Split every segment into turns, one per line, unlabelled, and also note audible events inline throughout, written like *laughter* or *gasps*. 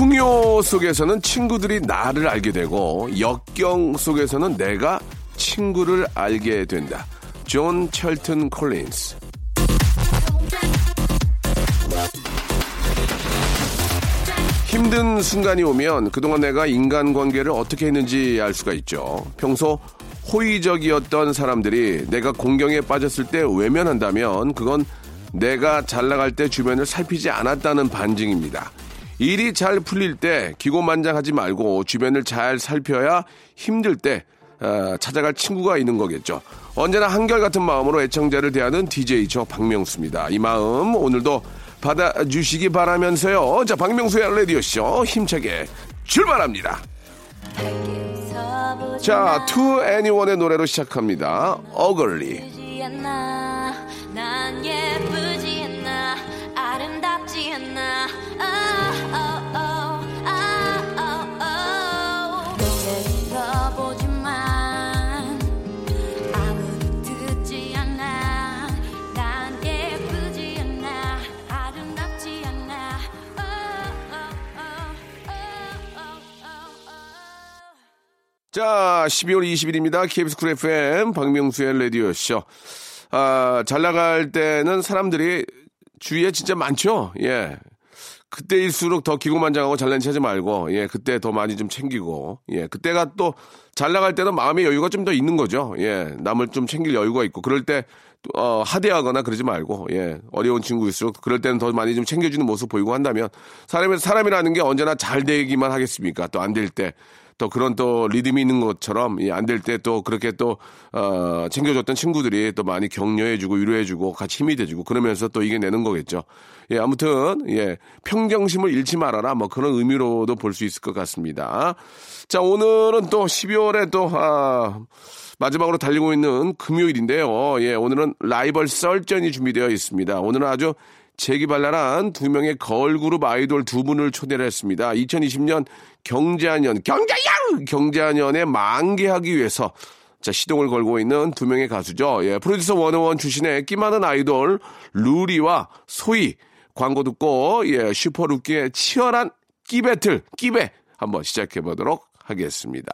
풍요 속에서는 친구들이 나를 알게 되고 역경 속에서는 내가 친구를 알게 된다 존 철튼 콜린스 힘든 순간이 오면 그동안 내가 인간관계를 어떻게 했는지 알 수가 있죠. 평소 호의적이었던 사람들이 내가 곤경에 빠졌을 때 외면한다면 그건 내가 잘 나갈 때 주변을 살피지 않았다는 반증입니다. 일이 잘 풀릴 때 기고만장하지 말고 주변을 잘 살펴야 힘들 때 어, 찾아갈 친구가 있는 거겠죠. 언제나 한결같은 마음으로 애청자를 대하는 DJ 저 박명수입니다. 이 마음 오늘도 받아주시기 바라면서요. 자, 박명수의 라디오쇼 힘차게 출발합니다. 자, To Anyone의 노래로 시작합니다. Ugly. 자, 12월 20일입니다. KBS 쿨 FM 박명수의 라디오쇼. 아, 잘 나갈 때는 사람들이 주위에 진짜 많죠? 예. 그때일수록 더 기고만장하고 잘난 체 하지 말고, 예, 그때 더 많이 좀 챙기고, 예, 그때가 또 잘 나갈 때는 마음의 여유가 좀 더 있는 거죠. 예, 남을 좀 챙길 여유가 있고, 그럴 때, 어, 하대하거나 그러지 말고, 예, 어려운 친구일수록 그럴 때는 더 많이 좀 챙겨주는 모습 보이고 한다면, 사람이, 사람이라는 게 언제나 잘 되기만 하겠습니까? 또 안 될 때. 또 그런 또 리듬이 있는 것처럼 안 될 때 또 그렇게 또 어, 챙겨줬던 친구들이 또 많이 격려해주고 위로해주고 같이 힘이 돼주고 그러면서 또 이겨내는 거겠죠. 예, 아무튼 예 평정심을 잃지 말아라 뭐 그런 의미로도 볼 수 있을 것 같습니다. 자 오늘은 또 12월에 또 아, 마지막으로 달리고 있는 금요일인데요. 예, 오늘은 라이벌 썰전이 준비되어 있습니다. 오늘은 아주 재기발랄한 두 명의 걸그룹 아이돌 두 분을 초대를 했습니다. 2020년 경자년, 경자년! 경자년에 만개하기 위해서 자, 시동을 걸고 있는 두 명의 가수죠. 예, 프로듀서 원어원 출신의 끼 많은 아이돌 루리와 소희 광고 듣고 예, 슈퍼루키의 치열한 끼 배틀, 끼배 한번 시작해 보도록 하겠습니다.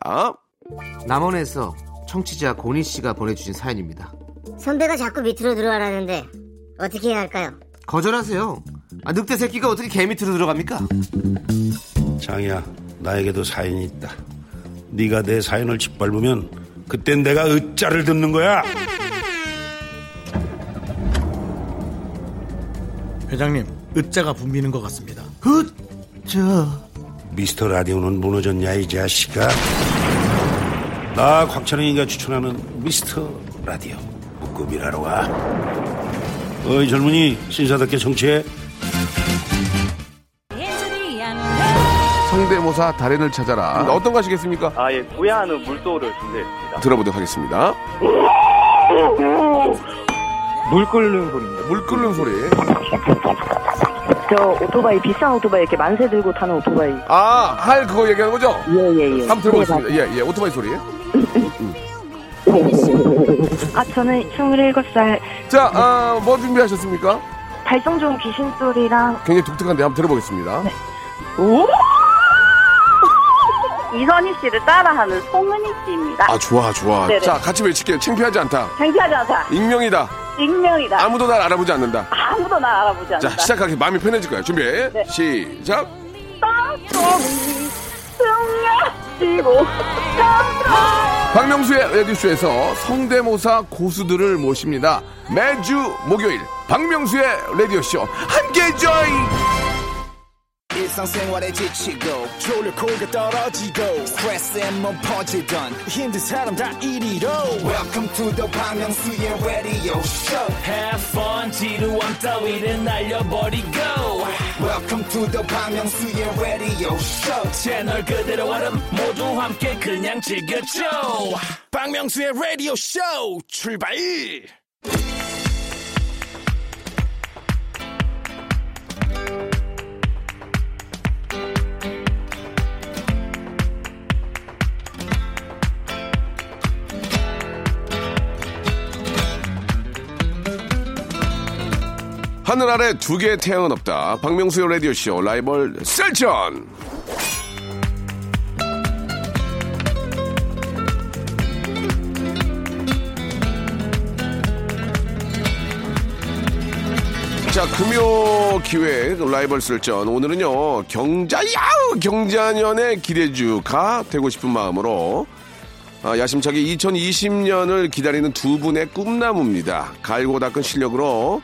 남원에서 청취자 고니 씨가 보내주신 사연입니다.
선배가 자꾸 밑으로 들어가라는데 어떻게 해야 할까요?
거절하세요. 아, 늑대 새끼가 어떻게 개 밑으로 들어갑니까?
장이야, 나에게도 사연이 있다. 네가 내 사연을 짓밟으면 그땐 내가 으짜를 듣는 거야.
회장님, 으짜가 붐비는 것 같습니다.
저
미스터 라디오는 무너졌냐 이 자식아. 나 곽찬영이가 추천하는 미스터 라디오 묶음이라러 와. 어이 젊은이 신사답게 정치해.
성대모사 달인을 찾아라. 어떤 거 하시겠습니까?
아, 예, 구야하는 물소를 준비했습니다.
들어보도록 하겠습니다.
물 끓는 소리입니다.
물 끓는 소리.
저 오토바이 비싼 오토바이 이렇게 만세 들고 타는 오토바이.
아, 할 그거 얘기하는 거죠?
예 예 예.
한번 들어보겠습니다. 예, 예, 오토바이 소리.
아 저는 27살
자, 아, 뭐 준비하셨습니까?
발성 좋은 귀신 소리랑
굉장히 독특한데 한번 들어보겠습니다.
오! 이선희 씨를 따라하는 송은희 씨입니다.
아, 좋아, 좋아.
네네.
자, 같이 외칠게요. 창피하지 않다.
창피하지 않다.
익명이다.
익명이다.
아무도 날 알아보지 않는다.
아무도 날 알아보지 않는다.
자, 시작하기 마음이 편해질 거예요. 준비. 시작.
땅속이 승려 지고
박명수의 라디오쇼에서 성대모사 고수들을 모십니다. 매주 목요일 박명수의 라디오쇼 함께 join.
일상생활에 지치고, 졸려 코가 떨어지고, 스트레스에 몸 퍼지던, 힘든 사람 다 이리로. welcome to the Bang Myung-soo's radio show
Have fun 지루함 따위를 날려버리고
welcome to the 방명수의 radio show
채널 그대로 얼음 모두 함께 그냥 즐겨줘
방명수의 radio show 출발
하늘 아래 두 개의 태양은 없다. 박명수의 라디오쇼 라이벌 셀전. 자, 금요 기회 라이벌 셀전. 오늘은요, 경자, 야우! 경자년의 기대주가 되고 싶은 마음으로 아, 야심차게 2020년을 기다리는 두 분의 꿈나무입니다. 갈고 닦은 실력으로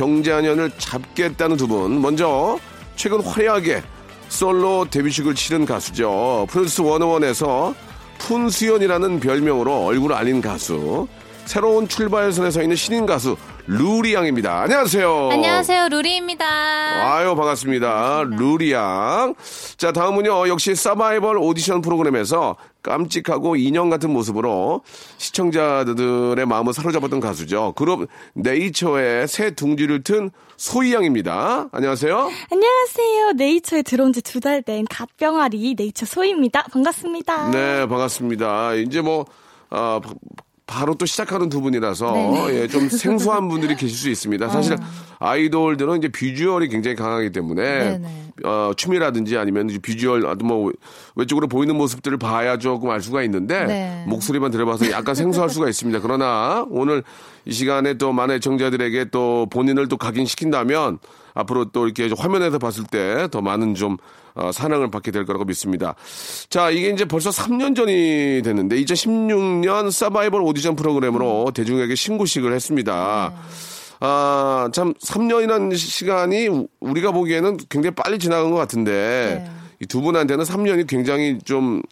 경자년을 잡겠다는 두 분. 먼저 최근 화려하게 솔로 데뷔식을 치른 가수죠. 프로듀스 101에서 푼수연이라는 별명으로 얼굴을 알린 가수. 새로운 출발선에 서 있는 신인 가수 루리 양입니다. 안녕하세요.
안녕하세요, 루리입니다.
아유, 반갑습니다. 루리 양. 자, 다음은요, 역시 서바이벌 오디션 프로그램에서 깜찍하고 인형 같은 모습으로 시청자들의 마음을 사로잡았던 가수죠. 그룹 네이처의 새 둥지를 튼 소희 양입니다. 안녕하세요.
안녕하세요. 네이처에 들어온 지 두 달 된 갓병아리 네이처 소희입니다. 반갑습니다.
네, 반갑습니다. 이제 뭐, 아, 바- 바로 또 시작하는 두 분이라서
네.
예, 좀 생소한 분들이 계실 수 있습니다. 사실 아이돌들은 이제 비주얼이 굉장히 강하기 때문에. 어, 춤이라든지 아니면 비주얼 아주 뭐 외적으로 보이는 모습들을 봐야 조금 알 수가 있는데
네.
목소리만 들어봐서 약간 생소할 수가 있습니다. 그러나 오늘 이 시간에 또 많은 애청자들에게 또 본인을 또 각인시킨다면 앞으로 또 이렇게 화면에서 봤을 때 더 많은 좀 어, 사랑을 받게 될 거라고 믿습니다. 자, 이게 이제 벌써 3년 전이 됐는데 2016년 서바이벌 오디션 프로그램으로 대중에게 신고식을 했습니다. 아, 참 3년이라는 시간이 우- 우리가 보기에는 굉장히 빨리 지나간 것 같은데 이 두 분한테는 3년이 굉장히 좀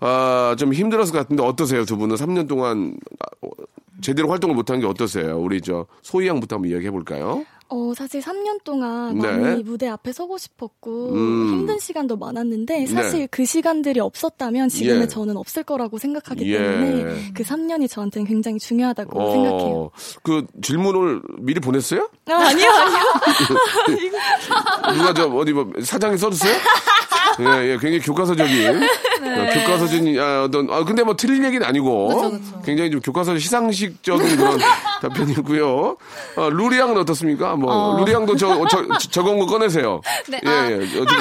아, 좀 힘들었을 것 같은데 어떠세요? 두 분은 3년 동안 아, 어, 제대로 활동을 못한 게 어떠세요? 우리 저 소희 양부터 한번 이야기해 볼까요?
어, 사실 3년 동안
네.
많이 무대 앞에 서고 싶었고
음.
힘든 시간도 많았는데 사실
네.
그 시간들이 없었다면 지금의
예.
저는 없을 거라고 생각하기
예.
때문에 그 3년이 저한테는 굉장히 중요하다고 생각해요.
그 질문을 미리 보냈어요?
아, 아니요, 아니요. *laughs*
누가 저 어디 뭐 사장이 써줬어요? 예, 예, 굉장히 교과서적인
네.
어, 교과서적인 아, 어떤 아 근데 뭐 틀린 얘기는 아니고
그쵸, 그쵸.
굉장히 좀 교과서 시상식적인 그런 *laughs* 답변이고요. 어, 루리 양은 어떻습니까? 뭐
어.
루리 양도 저, 저 적은 거 꺼내세요.
네,
예,
아.
예, 어디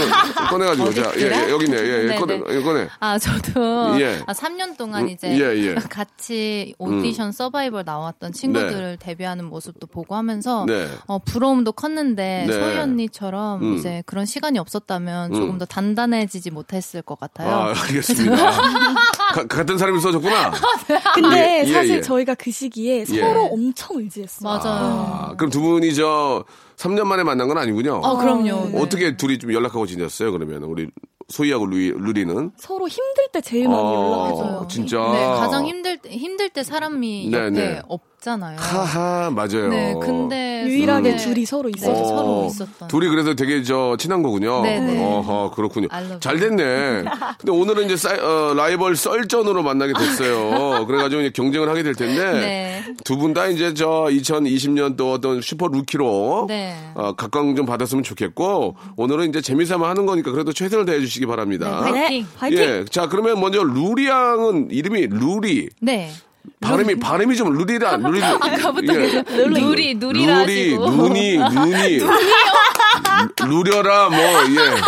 꺼내가지고
어디
자, 예, 예? 여기 있네, 예, 예,
네,
꺼내,
네.
예, 꺼내.
아, 저도
예.
아, 3년 동안
음,
이제
예, 예.
같이 오디션 서바이벌 나왔던 친구들 데뷔하는 모습도 보고 하면서
네.
어, 부러움도 컸는데
네.
소희 언니처럼
음.
이제 그런 시간이 없었다면 조금
음.
더 단단해지지 못했을 것 같아요.
아, 알겠습니다. *laughs* 가- 같은 사람이 써줬구나.
근데
예, 예,
사실
예.
저희가 그 시기에
예.
서로 엄청 의지했어요.
맞아요.
아, 그럼 두 분이 저 3년 만에 만난 건 아니군요.
어, 그럼요. 네.
어떻게 둘이 좀 연락하고 지냈어요? 그러면 우리 소희하고 루이, 루리는
서로 힘들 때 제일 많이
어,
연락해줘요.
진짜.
네, 가장 힘들 때, 힘들 때 사람이
네,
옆에
네.
없잖아요.
하하 맞아요.
네, 근데
유일하게
네.
둘이 서로
네,
있어서
서로 있었던.
둘이 그래서 되게 저 친한 거군요.
네, 네.
어허 그렇군요. 잘 됐네. 근데 오늘은 이제 사이- 어, 라이벌 썰전으로 만나게 됐어요. 그래가지고 이제 경쟁을 하게 될 텐데
네.
두분 다 이제 저 2020년 또 어떤 슈퍼 루키로
네.
어, 각광 좀 받았으면 좋겠고 오늘은 이제 재미삼아 하는 거니까 그래도 최선을 다해 주시기 바랍니다.
네, 화이팅!
화이팅!
예, 자 그러면 먼저 루리 양은 이름이 루리
네.
발음이 발음이 좀 루리다 루리
아까부터
예.
계속 누리, 누리라
루리
하시고.
눈이 눈이 루려라 뭐예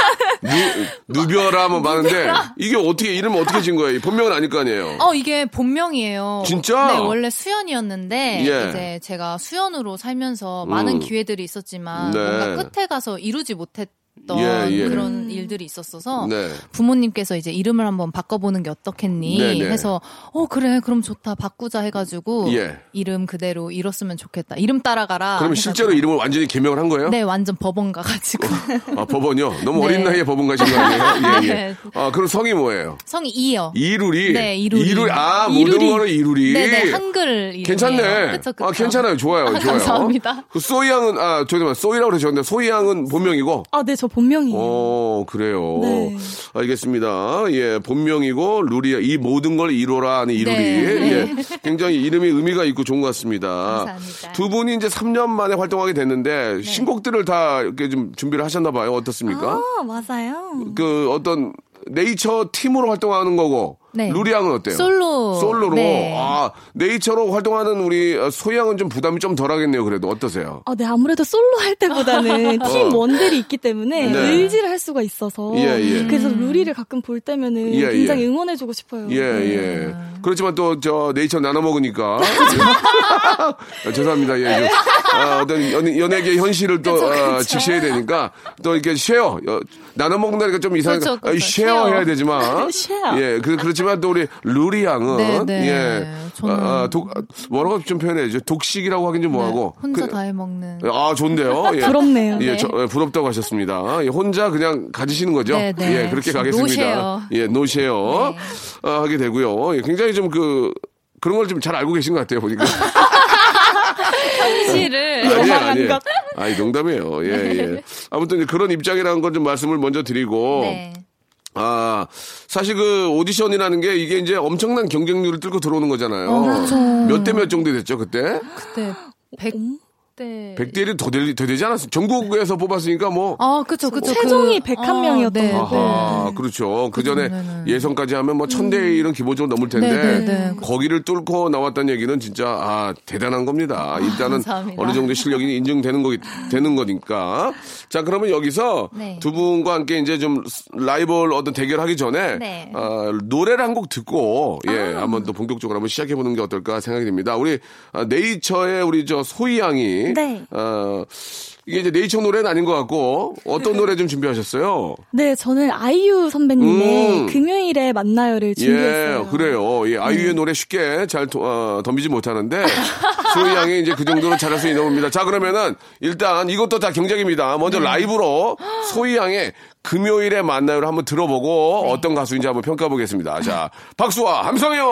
누벼라 뭐 많은데 이게 어떻게 이름 어떻게 진 거예요? 본명은 아닐 거 아니에요.
어, 이게 본명이에요.
진짜?
네, 원래 수연이었는데,
예.
이제 제가 수연으로 살면서 많은
음.
기회들이 있었지만,
네.
뭔가 끝에 가서 이루지 못했
예, 예.
그런 일들이 있었어서
네.
부모님께서 이제 이름을 한번 바꿔보는 게 어떻겠니
네, 네.
해서 어 그래 그럼 좋다 바꾸자 해가지고
예.
이름 그대로 잃었으면 좋겠다 이름 따라가라
그러면
해가지고.
실제로 이름을 완전히 개명을 한 거예요?
네 완전 법원 가가지고
아, 법원이요? 너무
네.
어린 나이에 법원 가신 거 아니에요? 예, 예.
네.
아, 그럼 성이 뭐예요?
성이 이요
이루리.
네, 이루리.
아,
이루리.
모든 거는 이루리.
네네 한글 이름이에요.
괜찮네.
그쵸, 그쵸.
아, 괜찮아요. 좋아요.
아,
좋아요.
감사합니다.
그 소이 양은, 아, 죄송합니다. 소이라고 그러셨는데, 소이 양은 본명이고.
아, 네, 저 본명이에요.
어, 그래요.
네.
알겠습니다. 예, 본명이고, 루리야. 이 모든 걸 이뤄라 하는 이루리.
네.
예. 굉장히 이름이 의미가 있고 좋은 것 같습니다.
감사합니다.
두 분이 이제 3년 만에 활동하게 됐는데, 신곡들을 다 이렇게 좀 준비를 하셨나 봐요. 어떻습니까?
아, 맞아요.
그 어떤 네이처 팀으로 활동하는 거고
네.
루리 양은 어때요?
솔로.
솔로로
네.
아 네이처로 활동하는 우리 소희 양은 좀 부담이 좀 덜하겠네요. 그래도 어떠세요?
아, 네, 아무래도 솔로 할 때보다는 *laughs* 팀 원들이 있기 때문에
네.
의지를 할 수가 있어서.
예, 예.
그래서 루리를 가끔 볼 때면은
예,
굉장히
예.
응원해주고 싶어요.
예, 예. 그렇지만 또 저 네이처 나눠 먹으니까 *laughs* *laughs* 아, 죄송합니다. 예, 좀, 아, 어떤 연, 연예계 현실을 또
그쵸,
어,
그쵸.
지켜야 되니까 또 이렇게 share 어, 나눠 먹는다니까 좀
그쵸, 그쵸.
아, 쉐어. 해야 되지만 *laughs*
쉐어.
예, 그, 그렇지만 또 우리 루리 양은
네, 네.
예,
저는-
아, 아, 독 뭐라고 좀 표현해야죠. 독식이라고 하긴 좀 뭐하고
네, 혼자
그-
다 해먹는.
아, 좋은데요. *laughs* 예.
부럽네요.
예,
네.
저, 예, 부럽다고 하셨습니다. 예, 혼자 그냥 가지시는 거죠?
네, 네.
예, 그렇게 가겠습니다.
노쉐어.
예, 노쉐어.
네.
어, 하게 되고요. 예, 굉장히 좀 그, 그런 걸 좀 잘 알고 계신 것 같아요, 보니까. *laughs*
현실을.
아니에요, 아니에요. 아니, 농담이에요. 예, 예. 아무튼 이제 그런 입장이라는 걸 좀 말씀을 먼저 드리고.
네.
아, 사실 그 오디션이라는 게 이게 이제 엄청난 경쟁률을 뚫고 들어오는 거잖아요.
어, 그렇죠.
몇대몇 정도 됐죠, 그때?
그때 100 대.
100대일이 더, 될- 더 되지 않았어요? 전국에서 뽑았으니까 뭐.
아, 그쵸, 그쵸.
최종이
그-
101명이었던
네,
거.
아하, 그렇죠. 그 전에
전에는.
예선까지 하면 뭐 천대 일은 기본적으로 넘을 텐데
네, 네, 네.
거기를 뚫고 나왔다는 얘기는 진짜 아 대단한 겁니다. 일단은
감사합니다.
어느 정도 실력이 인증되는 거 되는 거니까. 자 그러면 여기서
네.
두 분과 함께 이제 좀 라이벌 어떤 대결하기 전에
네.
아, 노래를 한 곡 듣고 예 한번 또 본격적으로 한번 시작해 보는 게 어떨까 생각이 듭니다. 우리 아, 네이처의 우리 저 소희 양이
네.
어, 이게 이제 네이처 노래는 아닌 것 같고 어떤 노래 좀 준비하셨어요?
네, 저는 아이유 선배님의
음.
금요일에 만나요를 준비했어요. 음.
예, 그래요. 예, 아이유의 노래 쉽게 잘 도- 어, 덤비지 못하는데 *laughs* 소희 양이 이제 그 정도로 잘할 수 있는 겁니다. 자, 그러면은 일단 이것도 다 경쟁입니다. 먼저
네.
라이브로 *gasps* 소희 양의 금요일에 만나요를 한번 들어보고
네.
어떤 가수인지 한번 평가 보겠습니다. 자, 박수와 함성요.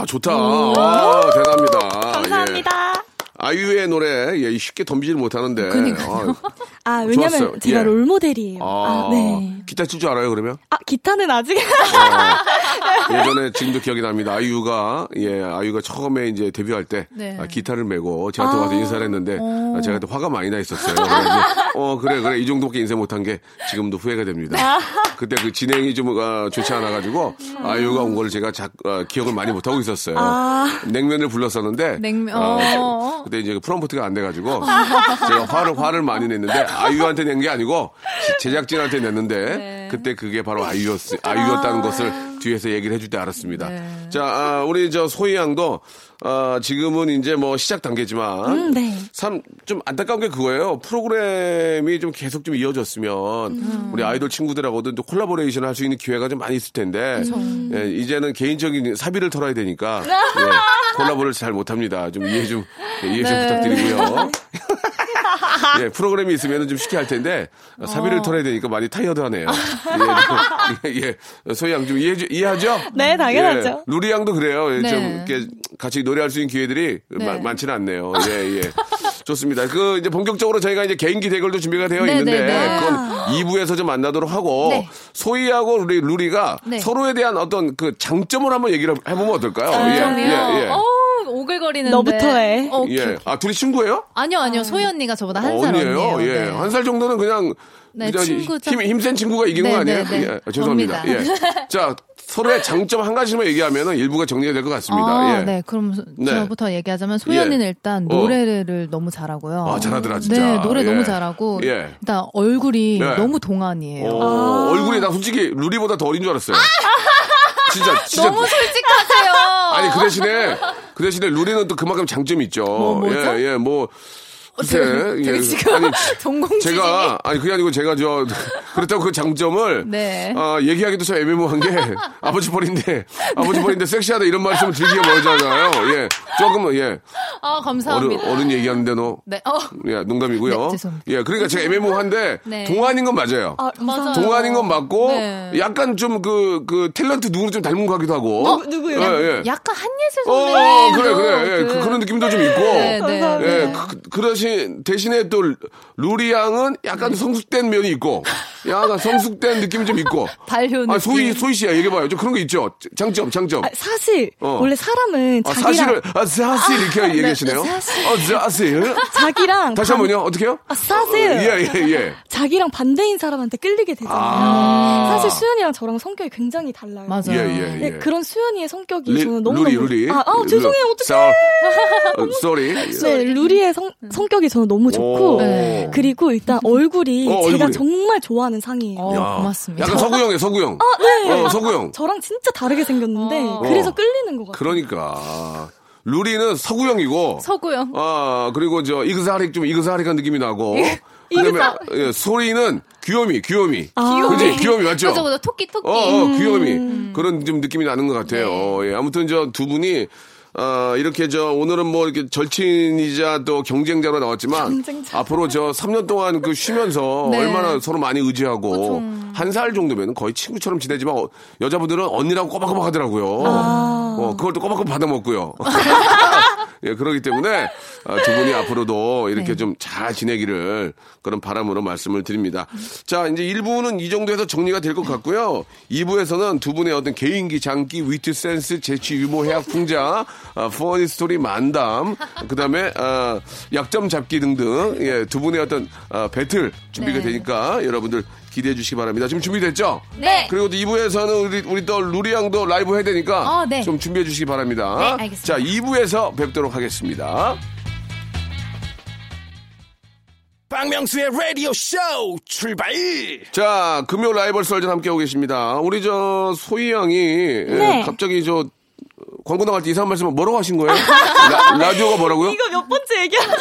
야,
좋다. 아, 대단합니다. 예.
감사합니다.
아이유의 노래, 예, 쉽게 덤비질 못하는데.
그러니까요.
아,
아, 왜냐면
좋았어요.
제가
예.
롤모델이에요.
아,
아, 네.
기타 칠 줄 알아요, 그러면?
아, 기타는 아직.
예전에 지금도 기억이 납니다. 아이유가, 예, 아이유가 처음에 이제 데뷔할 때,
네.
아, 기타를 메고 저한테
아.
와서 인사를 했는데,
어.
아, 제가 화가 많이 나 있었어요. 어, 그래, 그래. 이 정도밖에 인사 못한 게 지금도 후회가 됩니다.
아.
그때 그 진행이 좀 아, 좋지 않아 가지고, 아이유가 온 거를 제가 자, 아, 기억을 많이 못 하고 있었어요.
아.
냉면을 불렀었는데,
냉면,
아,
어.
그때 이제 프롬프트가 안 돼 가지고, 제가 화를, 화를 많이 냈는데, 아이유한테 낸 게 아니고, 제작진한테 냈는데,
네.
그때 그게 바로 아이유였, 아이유였다는 것을 뒤에서 얘기를 해줄 때 알았습니다. 자, 아, 우리 저 소희 양도, 아, 지금은 이제 뭐 시작 단계지만,
음, 네.
참 좀 안타까운 게 그거예요. 프로그램이 좀 계속 좀 이어졌으면
음.
우리 아이돌 친구들하고도 또 콜라보레이션 할 수 있는 기회가 좀 많이 있을 텐데
그쵸.
예, 이제는 개인적인 사비를 털어야 되니까 *laughs* 예, 콜라보를 잘 못합니다. 좀 이해 좀 예, 이해 좀
네.
부탁드리고요. *laughs* 예, 프로그램이 있으면 좀 쉽게 할 텐데 사비를
어.
털어야 되니까 많이 tired하네요. 예, 좀, 예, 예, 소희 양 좀 이해 이해하죠?
네, 당연하죠.
예, 루리 양도 그래요. 예, 좀
네.
이렇게 같이 노래할 수 있는 기회들이
네.
마- 많지는 않네요. 예, 예. 좋습니다. 그 이제 본격적으로 저희가 이제 개인기 대결도 준비가 되어
네,
있는데
네, 네.
그건 2부에서 좀 만나도록 하고
네.
소희하고 우리 루리가
네.
서로에 대한 어떤 그 장점을 한번 얘기를 해보면 어떨까요?
장점이요?
예, 예, 예.
어, 오글거리는데.
너부터 해.
어, 오케이,
예.
오케이.
아, 둘이 친구예요?
아니요, 아니요. 소희 언니가 저보다 한
어,
살
언니예요?
언니예요.
예.
네.
한살 정도는 그냥
네,
저
친구죠.
힘, 힘센 친구가 이긴
네,
거 아니에요?
네, 네.
예, 아, 죄송합니다. 예. 자, 서로의 장점 한 가지만 얘기하면은 일부가 정리가 될 것 같습니다.
아,
예.
네. 그럼 소-
네.
저부터 얘기하자면 소희
예.
일단
어.
노래를 너무 잘하고요.
아, 잘하더라, 진짜.
네, 노래
예.
너무 잘하고
예.
일단 얼굴이
네.
너무 동안이에요.
어, 얼굴이 나 솔직히 루리보다 더 어린 줄 알았어요. 진짜, 진짜.
아! 너무 솔직하세요.
아니, 그 대신에, *laughs* 그 대신에 루리는 또 그만큼 장점이 있죠.
뭐죠?
예, 예, 뭐.
되게- *laughs* 되게
예.
지금
아니, *laughs*
동공지진이.
제가, 아니, 그게 아니고 제가 저, *laughs* 그렇다고 그 장점을,
네.
아, 얘기하기도 좀 애매모호한 게, 아버지 버린데, 아버지 버린데 섹시하다 이런 말씀을 드리기가 멀잖아요. 예. 조금은, 예.
아,
어른,
감사합니다.
어른 얘기하는데 너.
네. 어.
예, 농담이고요.
네, 죄송합니다.
예, 그러니까 제가 애매모호한데,
네.
동안인 건 맞아요.
아, 맞아요.
동안인 건 맞고,
네.
약간 좀 그, 그, 탤런트 누구를 좀 닮은 것 같기도 하고.
어, 누구요?
예, 예.
약간 한예슬
어,
선배님.
그래, 그래. 예, 그, 런 느낌도 좀 있고.
네, 네.
예, 그, 그러 신, 대신에 또, 루리 양은 약간 성숙된 면이 있고, 약간 성숙된 느낌이 좀 있고. *laughs*
발효 느낌.
아, 소희, 소희 씨야, 얘기해봐요. 좀 그런 거 있죠? 장점, 장점.
아, 사실
어.
원래 사람은
아,
자기랑
사실을, 아, 사실 이렇게
네,
얘기하시네요.
사실.
어, 사실. *laughs*
자기랑
다시 한
반-
번요. 어떻게요?
아, 사실
예, 예, 예.
자기랑 반대인 사람한테 끌리게 되잖아요.
아.
사실 수연이랑 저랑 성격이 굉장히 달라요.
맞아요.
예, 예,
네,
예.
그런 수연이의 성격이
리-
저는 너무
루리,
너무
루리.
아, 아 죄송해요 어떡해.
써- 어, sorry. *laughs*
네, 루리의 성, 성격이 저는 너무 좋고
오. 네.
그리고 일단 얼굴이
어,
제가
얼굴이.
정말 좋아하는 상이에요.
어,
야,
고맙습니다.
약간 서구형이에요, 서구형.
아, 네.
어, 서구형.
저랑 진짜 다르게 생겼는데
어.
그래서 끌리는 것 같아요.
그러니까. 루리는 서구형이고.
서구형.
아, 그리고 저 이그사릭 좀 이그사릭한 느낌이 나고. *laughs* 그다음에
이그사-
예, 소리는 귀요미, 귀요미.
아.
그지? 귀요미 맞죠?
맞아, 맞아. 토끼, 토끼.
어, 어,
음.
귀요미. 그런 좀 느낌이 나는 것 같아요.
네.
예, 아무튼 저 두 분이 어, 이렇게 저 오늘은 뭐 이렇게 절친이자 또 경쟁자로 나왔지만
경쟁자.
앞으로 저 3년 동안 그 쉬면서 *laughs*
네.
얼마나 서로 많이 의지하고
그쵸.
한살 정도면 거의 친구처럼 지내지만 어, 여자분들은 언니라고 꼬박꼬박 하더라고요.
아.
어, 그걸 또 꼬박꼬박 받아먹고요. *laughs* 예, 그러기 때문에 아, 두 분이 앞으로도 이렇게
네.
좀잘 지내기를 그런 바람으로 말씀을 드립니다. 자, 이제 1부는 이 정도에서 정리가 될 것 같고요. 2부에서는 두 분의 어떤 개인기, 장기, 위트 센스, 재치, 유머, 해학, 풍자, 아, funny story 만담, 그 다음에 아, 약점 잡기 등등, 예, 두 분의 어떤 아, 배틀 준비가
네.
되니까 여러분들 기대해 주시기 바랍니다. 지금 준비됐죠?
네.
그리고 또 2부에서는 우리, 우리 또 루리 양도 라이브 해야 되니까
어, 네.
좀 준비해 주시기 바랍니다.
네, 알겠습니다.
자, 2부에서 뵙도록 하겠습니다.
박명수의 라디오 쇼 출발!
자, 금요 라이벌 썰전 함께하고 계십니다. 우리 저 소희 양이 예,
네.
갑자기 저 광고 나갈 때 이상한 말씀을 뭐라고 하신 거예요? 라, 디오가 뭐라고요?
이거 몇 번째 얘기하는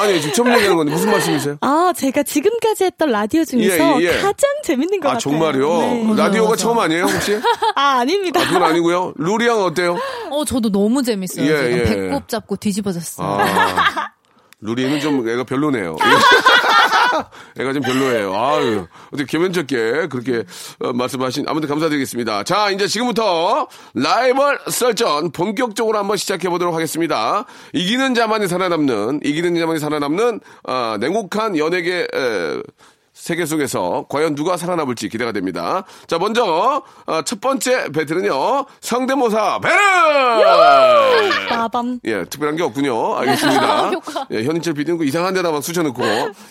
아니, 지금 처음 얘기하는 건데 무슨 말씀이세요?
아, 제가 지금까지 했던 라디오 중에서
예, 예.
가장 재밌는 것
아,
같아요.
정말요?
네.
라디오가 처음 아니에요, 혹시? *laughs*
아, 아닙니다.
아, 그건 아니고요. 루리 양 어때요?
어, 저도 너무 재밌어요.
예,
지금
예.
배꼽 잡고 뒤집어졌어요.
아, 루리는 좀 애가 별로네요. *laughs* *laughs* 애가 좀 별로예요. 아유, 어떻게 개면적게 그렇게 어, 말씀하신, 아무튼 감사드리겠습니다. 자, 이제 지금부터 라이벌 썰전 본격적으로 한번 시작해 보도록 하겠습니다. 이기는 자만이 살아남는, 이기는 자만이 살아남는, 어, 냉혹한 연예계, 에, 세계 속에서 과연 누가 살아남을지 기대가 됩니다. 자, 먼저, 어, 첫 번째 배틀은요, 성대모사 배틀!
빠밤.
예, 특별한 게 없군요. 알겠습니다. *laughs* 예, 현인철 PD는 그 이상한 데다 막 쑤셔놓고,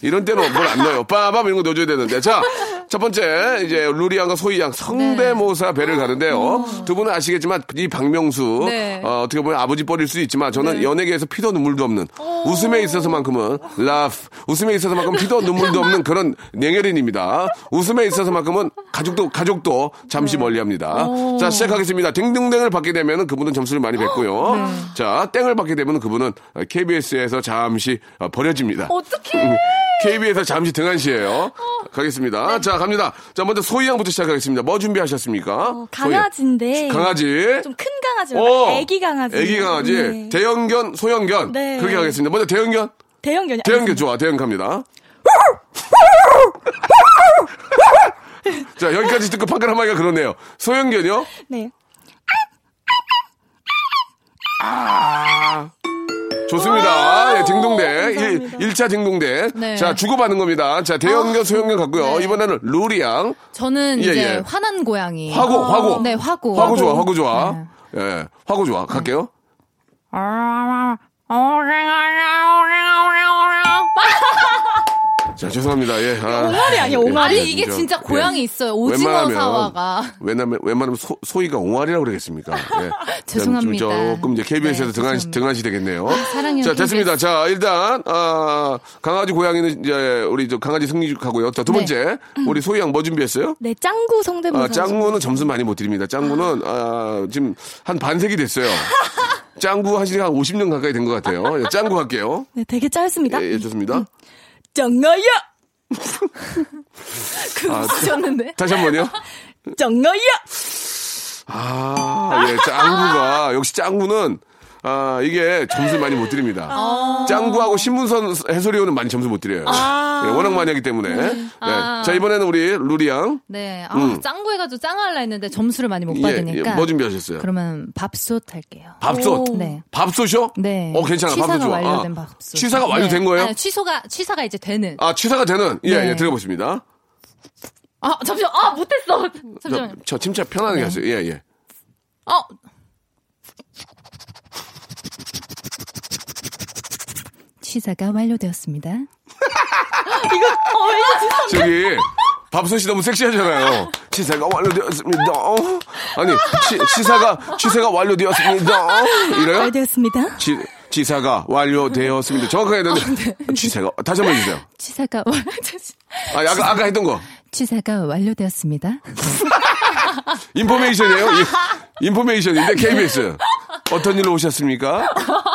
이런 때는 뭘 안 넣어요. 빠밤 이런 거 넣어줘야 되는데. 자, 첫 번째, 이제 루리 양과 소희 양 성대모사 배를 가는데요. 두 분은 아시겠지만, 이 박명수,
네.
어, 떻게 보면 아버지 뻘일 수 있지만, 저는 연예계에서 피도 눈물도 없는, 웃음에 있어서만큼은, 라프, 웃음에 있어서만큼은 피도 눈물도 없는 그런 냉혈인입니다. 웃음에 있어서만큼은 가족도, 가족도 잠시 멀리 합니다. 자, 시작하겠습니다. 딩동댕을 받게 되면 그분은 점수를 많이 뱉고요. 자, 땡을 받게 되면 그분은 KBS에서 잠시 어, 버려집니다.
어떡해.
KBS에서 잠시 등한시해요. 가겠습니다. 자, 갑니다. 자, 먼저 소희 양부터 시작하겠습니다. 뭐 준비하셨습니까?
어, 강아지인데.
강아지.
좀 큰 강아지.
어.
애기 강아지.
애기 강아지.
네.
대형견, 소형견.
네.
그렇게 하겠습니다. 먼저 대형견.
대형견이.
대형견 좋아. 대형 갑니다. *laughs* 자, 여기까지 듣고 판결 한마디가 그러네요. 소형견이요?
네.
아. 좋습니다. 예, 딩동대.
감사합니다.
1, 차 딩동대.
네.
자, 주고받는 겁니다. 자, 대형견, 소형견 같고요.
네.
이번에는 루리 양.
저는
예,
이제
예.
화난 고양이.
화고, 화고.
네, 화고.
화고 좋아, 화고 좋아.
네.
예, 화고 좋아. 갈게요. 자, 죄송합니다. 예. 아,
옹알이 아니야, 옹알이.
아니, 이게
그죠.
진짜 고양이
예.
있어요. 오징어
웬만하면-
사와가.
웬만하면, 웬만하면 소, 소희가 옹알이라고 그러겠습니까? 예. *laughs*
죄송합니다.
좀 조금 이제 KBS에서
네,
등한. 등한시 되겠네요.
사랑해요,
자, 됐습니다.
KBS.
자, 일단, 아, 강아지 고양이는 이제 우리 저 강아지 승리하고요. 자, 두
네.
번째. 우리 소희 양 뭐 준비했어요?
네, 짱구 성대모사.
아, 짱구는 점수 많이 못 드립니다. 짱구는, 아, 지금 한 반세기 됐어요. *laughs* 짱구 하시는 한 50년 가까이 된 것 같아요. 예, 짱구 할게요.
네, 되게 짧습니다.
예, 예, 좋습니다.
짱아야! *laughs*
아,
하셨는데?
다시 한 번요.
짱아야!
아, 예, 짱구가, 역시 짱구는, 아, 이게 점수를 많이 못 드립니다. 짱구하고 신문선 해설위원은 많이 점수 못 드려요. 예, 워낙 많이 하기 때문에. 네.
아.
자, 이번에는 우리 루리 양.
네. 아,
음.
짱구 해가지고 짱할라 했는데 점수를 많이 못
예,
받으니까.
예, 뭐 준비하셨어요?
그러면 밥솥 할게요.
밥솥.
네.
밥솥이요?
네.
어, 괜찮아.
취사가
밥솥 좋아.
완료된
아,
밥솥.
취사가 완료된
네.
거예요?
아니, 취소가, 취사가 이제 되는.
아, 취사가 되는? 예,
네.
예, 들어보십니다.
아, 잠시만. 아, 못했어. 잠시만.
저, 저 침착 편안하게
네.
하세요. 예, 예.
어. 취사가 완료되었습니다.
저기, 밥솥이 너무 섹시하잖아요. 취사가 완료되었습니다. 어? 아니, 치, 취사가, 취사가 완료되었습니다. 이래요?
잘 되었습니다.
지, 지사가 완료되었습니다. 정확하게 했는데, 지사가, 다시 한번 해주세요.
취사가
아, 아까, 아까 했던 거.
취사가 완료되었습니다.
information이에요? 이- information인데, KBS. 어떤 일로 오셨습니까?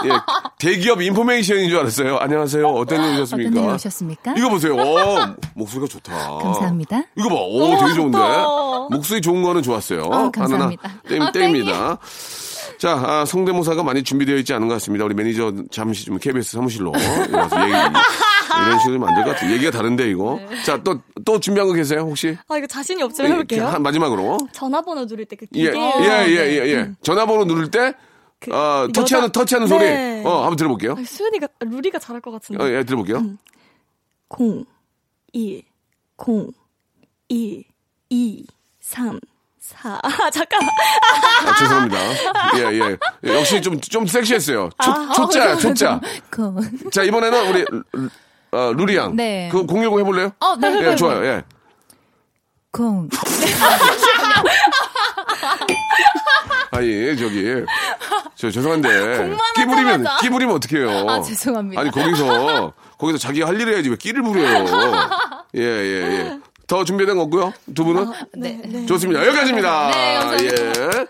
예, 대기업 information인 줄 알았어요. 안녕하세요. 어떤 일로 오셨습니까?
어떤 일로 오셨습니까?
이거 보세요. 오, 목소리가 좋다.
감사합니다.
이거 봐. 오, 되게 좋은데. 목소리 좋은 거는 좋았어요.
어, 감사합니다.
하나, 땡,
아,
땡입니다. 자, 아, 성대모사가 많이 준비되어 있지 않은 것 같습니다. 우리 매니저 잠시 좀 KBS 사무실로 *laughs* 와서 얘기, 이런 식으로 될것 같아요. 얘기가 다른데, 이거. 자, 또, 또 준비한 거 계세요, 혹시?
아, 이거 자신이 없지만 해볼게요.
한- 마지막으로.
전화번호 누를 때그
예,
기계.
예, 예, 예, 예. 전화번호 누를 때, 아,
여자-
터치하는, 터치하는
네.
소리. 어, 한번 들어볼게요.
아, 수연이가 루리가 잘할 것 같은데.
어, 예, 들어볼게요.
0 1 0 1 2 3 4 아, 잠깐만.
아, 죄송합니다. 예, 예. 예, 역시 좀, 좀 섹시했어요. 초,
아,
초짜,
어,
초짜.
그,
자, 이번에는 우리, 어, 루리 양.
네.
그010 해볼래요?
어, 네,
예,
해봐요.
좋아요, 예.
콩. *laughs*
아니, 저기. 저 죄송한데. *laughs* 끼 부리면. 끼 부리면 어떡해요.
아, 죄송합니다.
아니, 거기서, *laughs* 거기서 자기가 할 일을 해야지 왜 끼를 부려요. *laughs* 예, 예, 예. 더 준비된 거 없고요? 두 분은?
네.
좋습니다. 여기까지입니다.
네, 감사합니다.
예.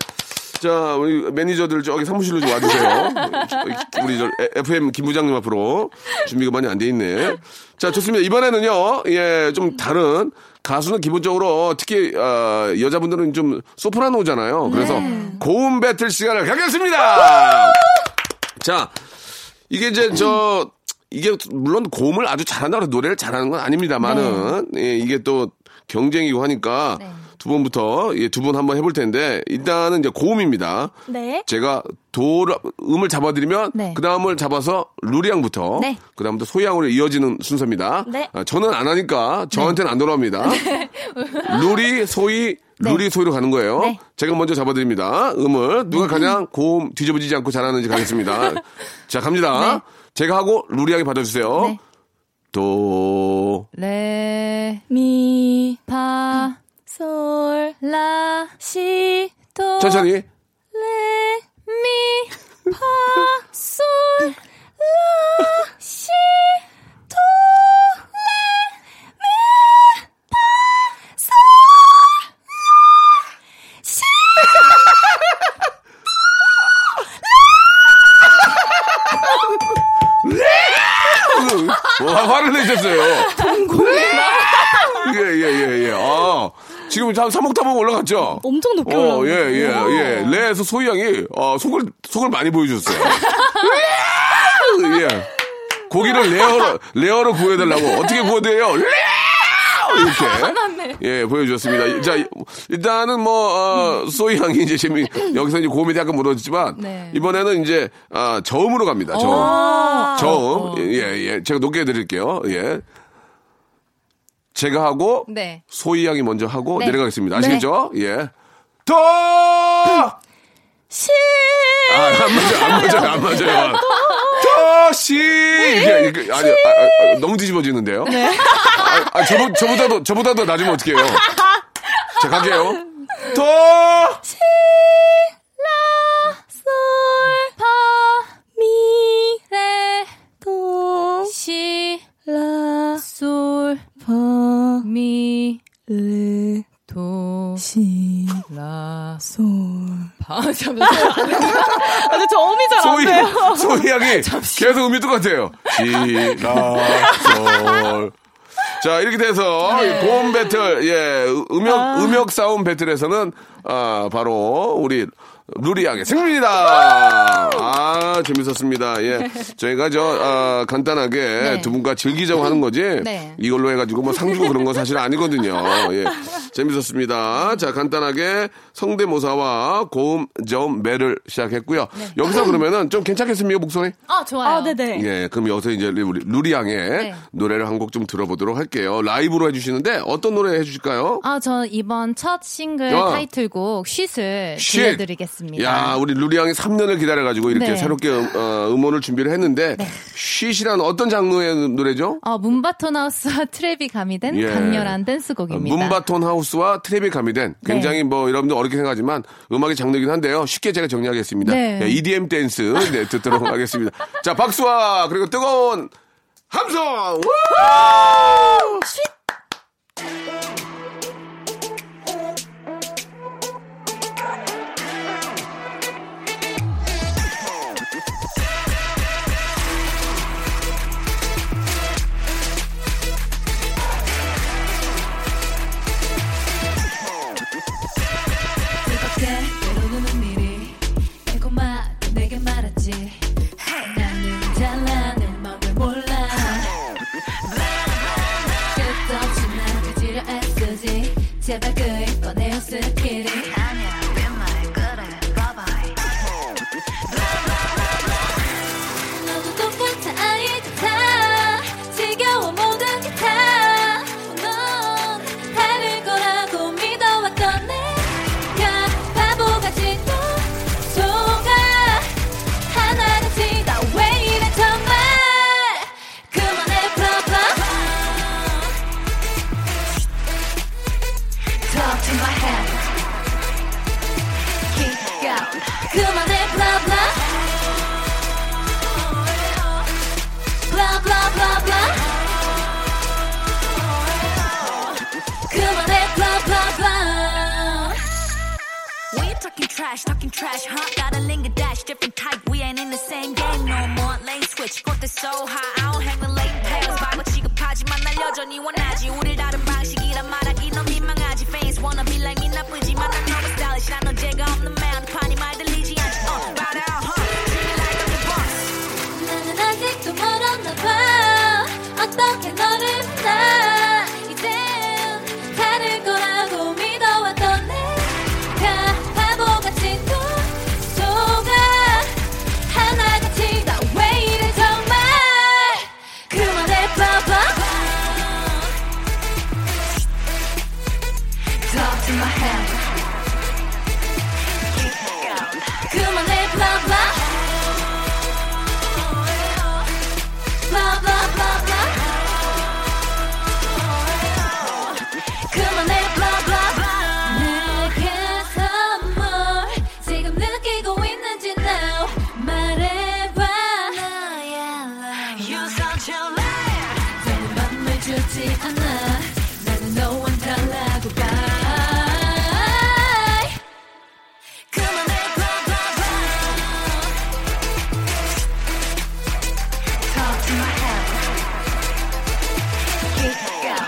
자, 우리 매니저들 저기 사무실로 좀 와주세요. *laughs* 우리 저 FM 김 부장님 앞으로 준비가 많이 안 돼 있네. 자, 좋습니다. 이번에는요, 예, 좀 다른 가수는 기본적으로 특히 어, 여자분들은 좀 소프라노잖아요. 그래서 고음 배틀 시간을 갖겠습니다. 자, 이게 이제 저 이게 물론 고음을 아주 잘한다고 해서 노래를 잘하는 건 아닙니다만은 예, 이게 또 경쟁이고 하니까 두 번부터 예, 두분 한번 해볼 텐데 일단은 이제 고음입니다.
네.
제가 도를 음을 잡아드리면
네.
그 다음을 잡아서 루리양부터
네.
그 다음부터 소양으로 이어지는 순서입니다.
네.
아, 저는 안 하니까 저한테는 안 돌아옵니다. *laughs* 루리 소희 루리 소희로 가는 거예요.
네.
제가 먼저 잡아드립니다. 음을 누가 가장 고음 뒤집어지지 않고 잘하는지 가겠습니다. *laughs* 자 갑니다.
네.
제가 하고 루리양이 받아주세요.
네.
도
레,
미,
파,
솔,
라,
시,
도.
천천히
레,
미, 파, 솔,
라, 시, 도,
와, 화를 내셨어요. 예예예 예, 예. 아 지금 한 3옥타브 올라갔죠?
엄청 높게
어,
올라오고.
예, 예, 예. 레에서 소희 양이, 어, 속을, 속을 많이 보여줬어요. 예. 고기를 rare로, rare로 구워달라고. 어떻게 구워드려요? rare! 이렇게. *laughs* 예, 보여주셨습니다. 자, 일단은 뭐, 어, 소희 양이 이제 재미, 여기서 이제 고음이 약간 무너졌지만,
네.
이번에는 이제, 아, 저음으로 갑니다. 저음. 저음. 예, 예. 제가 높게 해드릴게요. 예. 제가 하고,
네.
소희 양이 먼저 하고
네.
내려가겠습니다.
네.
아시겠죠? 예. 더!
시.
아, 안 맞아요, 안 맞아요, 안 맞아요. 더시! 이게, 이게, 아니, 아, 아, 아, 너무 뒤집어지는데요? 네. 아, 아, 저보, 저보다도, 저보다도 낮으면 어떡해요? 자, 갈게요. 더!
시, 라, 솔, 파, 미,
레,
도,
시,
라,
솔,
파,
미,
레,
도,
시,
라,
솔.
파. 잠시만요. *laughs*
아, 근데 저음이 잘안
소희,
돼요.
소희 양이 *laughs* 계속 음이 똑같아요. 시, 라, 솔. 자, 이렇게 돼서
네.
고음 배틀, 예, 음역,
아.
음역 싸움 배틀에서는, 아, 바로 우리 루리 양의 승리입니다. 아, 재밌었습니다. 예. 저희가 저, 아, 간단하게
네.
두 분과 즐기자고 하는 거지.
네.
이걸로 해가지고 뭐 상 주고 그런 건 사실 아니거든요. 예. 재밌었습니다. 자, 간단하게 성대모사와 고음 점 매를 시작했고요.
네.
여기서 그러면은 좀 괜찮겠습니까, 목소리?
아, 좋아요.
아, 네네.
예, 그럼 여기서 이제 우리 루리 양의
네.
노래를 한 곡 좀 들어보도록 할게요. 라이브로 해주시는데 어떤 노래 해주실까요?
아, 저 이번 첫 싱글
어.
타이틀곡 쉿을
쉿.
들려드리겠습니다.
야, 우리 루리 양이 3년을 기다려가지고 이렇게
네.
새롭게 음, 어, 음원을 준비를 했는데 쉿이란 어떤 장르의 노래죠?
어, Moombahton house와 trap이 가미된
예.
강렬한 댄스곡입니다.
Moombahton house와 trap이 가미된 굉장히 뭐 여러분들 어렵게 생각하지만 음악의 장르이긴 한데요. 쉽게 제가 정리하겠습니다.
네.
네, EDM 댄스 네, 듣도록 하겠습니다. 자, 박수와 그리고 뜨거운 함성! 우!
여전히 원하지. 우릴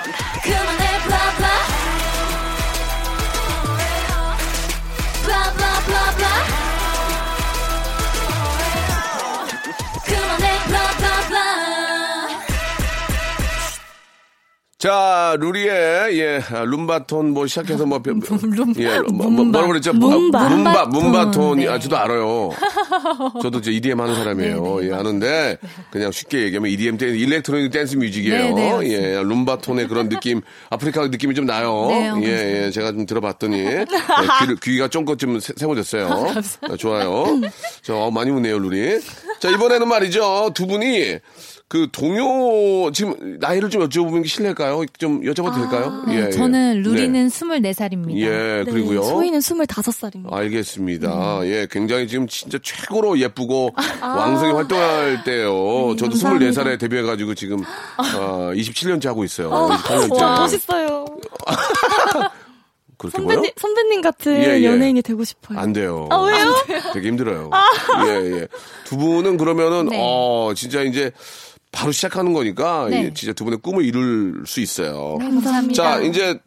down.
그
자, 루리의, 예, 아, 룸바톤 뭐 시작해서 뭐, 별- 예, 뭐, 뭐. 뭐라고 그랬죠?
문바.
문바,
문바톤,
문바톤.
네.
아, 저도 알아요. *laughs* 저도 이제 EDM 하는 사람이에요.
네,
예, 아는데, 그냥 쉽게 얘기하면 EDM 댄스, electronic dance music이에요.
네, 네.
예, Moombahton의 그런 느낌, *laughs* 아프리카 느낌이 좀 나요.
네, 어,
예, 예, 제가 좀 들어봤더니, 예, 귀를, *laughs* 귀가 쫑긋 좀 세- 세워졌어요. 아, 좋아요. 저, 어, 많이 웃네요, 루리. 자, 이번에는 말이죠. 두 분이, 그 동요 지금 나이를 좀 여쭤보는 게 실례일까요? 좀 여쭤봐도 될까요?
네, 저는 루리는 24살입니다.
예, 그리고요.
소희는 25살입니다.
알겠습니다.
네.
예, 굉장히 지금 진짜 최고로 예쁘고 *laughs* 왕성히 활동할 때요. 저도
아. 네, 감사합니다.
24살에 데뷔해 가지고 지금 어, 27년째 하고 있어요.
어,
28년째.
와, 멋있어요. *laughs*
그렇게
선배님,
보여?
선배님 같은
예, 예.
연예인이 되고 싶어요.
안 돼요.
아, 왜요?
되게 힘들어요. 예, 예. 두 분은 그러면은,
네.
어, 진짜 이제 바로 시작하는 거니까,
네.
예, 진짜 두 분의 꿈을 이룰 수 있어요.
네, 감사합니다.
자, 이제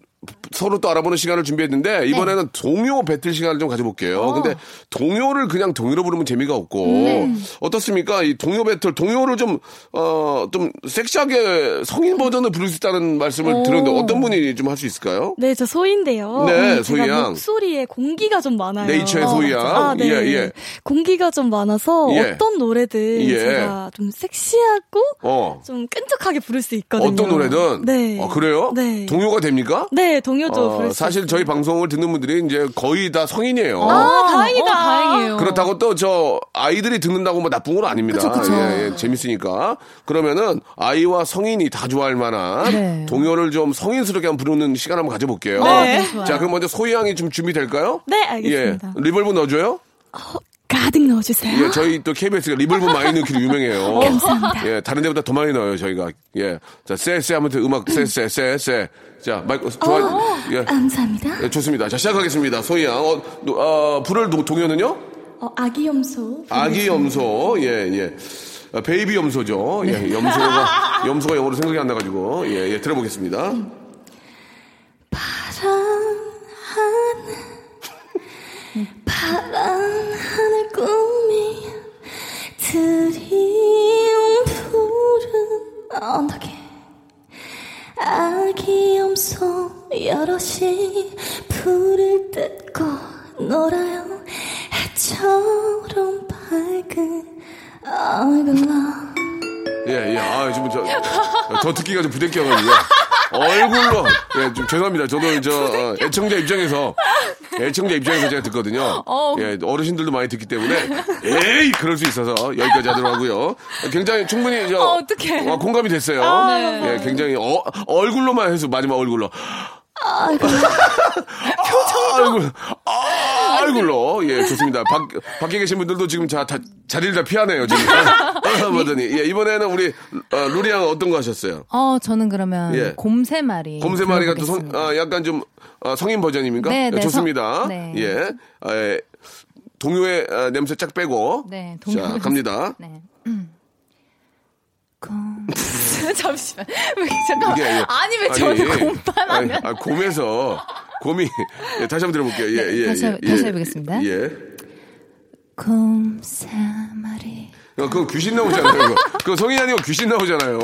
서로 또 알아보는 시간을 준비했는데 이번에는 동요 배틀 시간을 좀 가져볼게요.
어.
근데 동요를 그냥 동요로 부르면 재미가 없고
네.
어떻습니까? 이 동요 배틀 동요를 좀 어 좀 섹시하게 성인 버전을 부를 수 있다는 말씀을
오.
들었는데 어떤 분이 좀 할 수 있을까요?
네, 저 소희인데요.
네,
음,
소희
제가
양.
목소리에 공기가 좀 많아요.
네이처의 소희 양.
아, 네.
예, 예.
공기가 좀 많아서
예.
어떤 노래든
예.
제가 좀 섹시하고
어.
좀 끈적하게 부를 수 있거든요.
어떤 노래든
네.
어, 그래요?
네.
동요가 됩니까?
네, 동요 도
어, 사실 저희 방송을 듣는 분들이 이제 거의 다 성인이에요.
아, 다행이다.
어, 다행이에요.
그렇다고 또 저 아이들이 듣는다고 뭐 나쁜 건 아닙니다.
그쵸, 그쵸.
예, 예, 재밌으니까. 그러면은 아이와 성인이 다 좋아할 만한
네.
동요를 좀 성인스럽게 한번 부르는 시간 한번 가져볼게요.
네.
좋아요.
자, 그럼 먼저 소희 양이 좀 준비될까요?
네, 알겠습니다.
예. reverb 넣어줘요?
가득 넣어주세요.
예, 저희 또 KBS가 reverb 많이 넣기로 유명해요. *laughs*
감사합니다.
예, 다른 데보다 더 많이 넣어요, 저희가. 예. 자, 쎄, 쎄 하면 음악, 쎄, 쎄, 쎄, 쎄. 자, 마이크, 좋아. 예.
감사합니다.
예, 좋습니다. 자, 시작하겠습니다. 소희 양. 어, 노- 어, 도- 동요는요?
어, 아기 염소.
아기 염소, 예, 예. 어, baby 염소죠. 예, 염소가, *laughs* 염소가 영어로 생각이 안 나가지고, 예, 예, 들어보겠습니다.
파란
죄송합니다. 저도 저, *laughs* 어, 애청자 입장에서, 애청자 입장에서 제가 듣거든요.
어.
예, 어르신들도 많이 듣기 때문에, 에이! 그럴 수 있어서 여기까지 하도록 하고요. 굉장히 충분히 저,
어. 어,
공감이 됐어요.
네.
예, 굉장히, 어, 얼굴로만 해서, 마지막 얼굴로. 얼굴, 아, 얼굴로. 예, 좋습니다. 밖, 밖에 계신 분들도 지금 자, 다, 자리를 다 피하네요, 지금. *laughs* 어, 보더니. 예, 이번에는 우리, 어, 루리 양 어떤 거 하셨어요?
어, 저는 그러면
예.
곰새말이.
곰새마리가 또 성. 아, 약간 좀, 어, 성인 버전입니까?
네, 네,
좋습니다.
성- 네.
예. 아, 예. 동요의 아, 냄새 쫙 빼고.
네,
자,
동요
갑니다. *laughs*
네. 곰. *laughs* 잠시만. 왜 잠깐만.
이게, 예.
아니 왜 저는 곰만
아니,
하면?
아, 곰에서 곰이 예, 다시 한번 들어볼게요. 예,
네,
예,
다시
예,
해- 다시
예.
해보겠습니다.
예.
곰세 마리.
어, 그거 귀신 나오잖아요. 그거, 그거 성인 아니고 귀신 나오잖아요.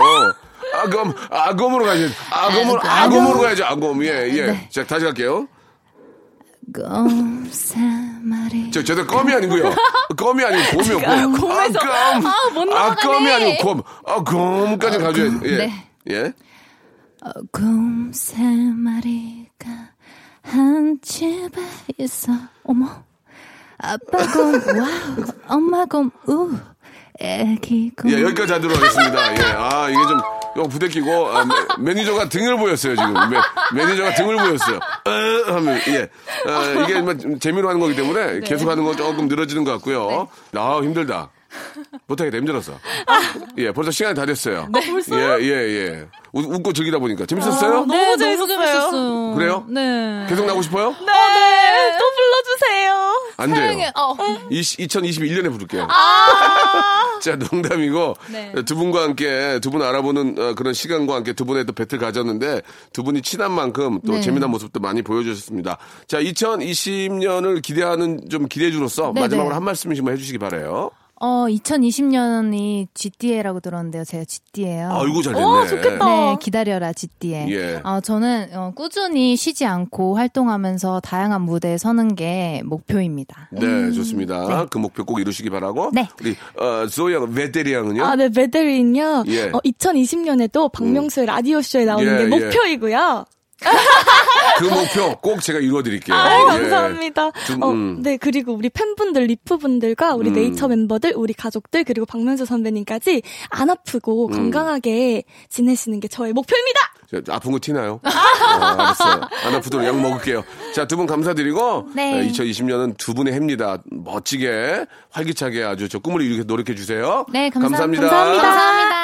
아검, 아검으로 가야지. 아검으로,
아,
아검으로
아검.
가야죠. 아검. 예, 예.
네.
자, 다시 갈게요.
곰세 마리.
저, 저도 껌이 아니고요. 껌이 아니고 곰이요,
아,
곰.
곰에서-
아, 껌.
아, 못
아. 껌이 아니고 곰. 아, 곰까지 가줘야지. 예.
네.
예.
어, 곰세 마리가 한 집에 있어. 어머. 아빠 곰, wow. 엄마 곰, 우. 애기 곰.
예, 여기까지 하도록 하겠습니다. 예. 아, 이게 좀, 좀 부대끼고, 아, 매, 매니저가 등을 보였어요, 지금. 매, 매니저가 등을 보였어요. 어, 하면, 예. 아, 이게 뭐 재미로 하는 거기 때문에 계속 하는 건 조금 늘어지는 것 같고요. 아, 힘들다. 못하겠다, 힘들었어. 예, 벌써 시간이 다 됐어요.
네,
예, 예, 예. 웃, 웃고 즐기다 보니까. 재밌었어요?
네, 너무 재밌었어요.
그래요?
네.
계속 나고 싶어요?
네, 또 불러주세요.
안 돼요.
사랑해. 어.
2021년에 부를게요.
아. *laughs*
자, 농담이고
네.
두 분과 함께 두 분 알아보는 어, 그런 시간과 함께 두 분의 또 배틀 가졌는데 두 분이 친한 만큼 또
네.
재미난 모습도 많이 보여주셨습니다. 자, 2020년을 기대하는 좀 기대주로서
네,
마지막으로
네.
한 말씀씩만 해주시기 바래요.
어, 2020년이 GDA라고 들었는데요. 제가 GD예요.
아이고 잘 됐네.
네, 기다려라 GD에.
예.
어, 저는 어, 꾸준히 쉬지 않고 활동하면서 다양한 무대에 서는 게 목표입니다.
네, 좋습니다. 그 목표 꼭 이루시기 바라고.
네.
우리 어, 조이 양, 베테리 양은요?
아, 네, 메데린요.
예.
어, 2020년에도 박명수의 라디오 쇼에 나오는
예,
게
예.
목표이고요. *laughs*
그 목표 꼭 제가 이루어드릴게요.
아,
예.
감사합니다.
좀,
어,
음.
네, 그리고 우리 팬분들, 리프분들과 우리
음.
네이처 멤버들, 우리 가족들, 그리고 박명수 선배님까지 안 아프고
음.
건강하게 지내시는 게 저의 목표입니다!
자, 아픈 거 티나요? 아, *laughs* 알았어요. 안 아프도록 약 먹을게요. 자, 두 분 감사드리고,
네.
2020년은 두 분의 해입니다. 멋지게, 활기차게 아주 저 꿈을 이루게 노력해 주세요.
네, 감사,
감사합니다.
감사합니다.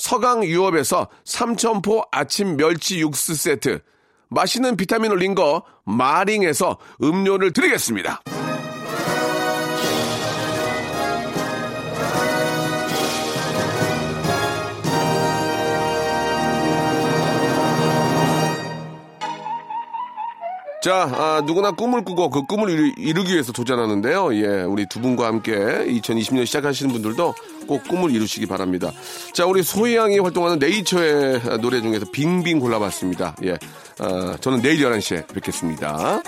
서강 유업에서 삼천포 아침 멸치 육수 세트, 맛있는 비타민 올린 거 마링에서 음료를 드리겠습니다. 자, 아, 누구나 꿈을 꾸고 그 꿈을 이루, 이루 기 위해서 도전하는데요. 예, 우리 두 분과 함께 2020년 시작하시는 분들도 꼭 꿈을 이루시기 바랍니다. 자, 우리 소희양이 활동하는 네이처의 노래 중에서 빙빙 골라봤습니다. 예, 아, 저는 내일 11시에 뵙겠습니다.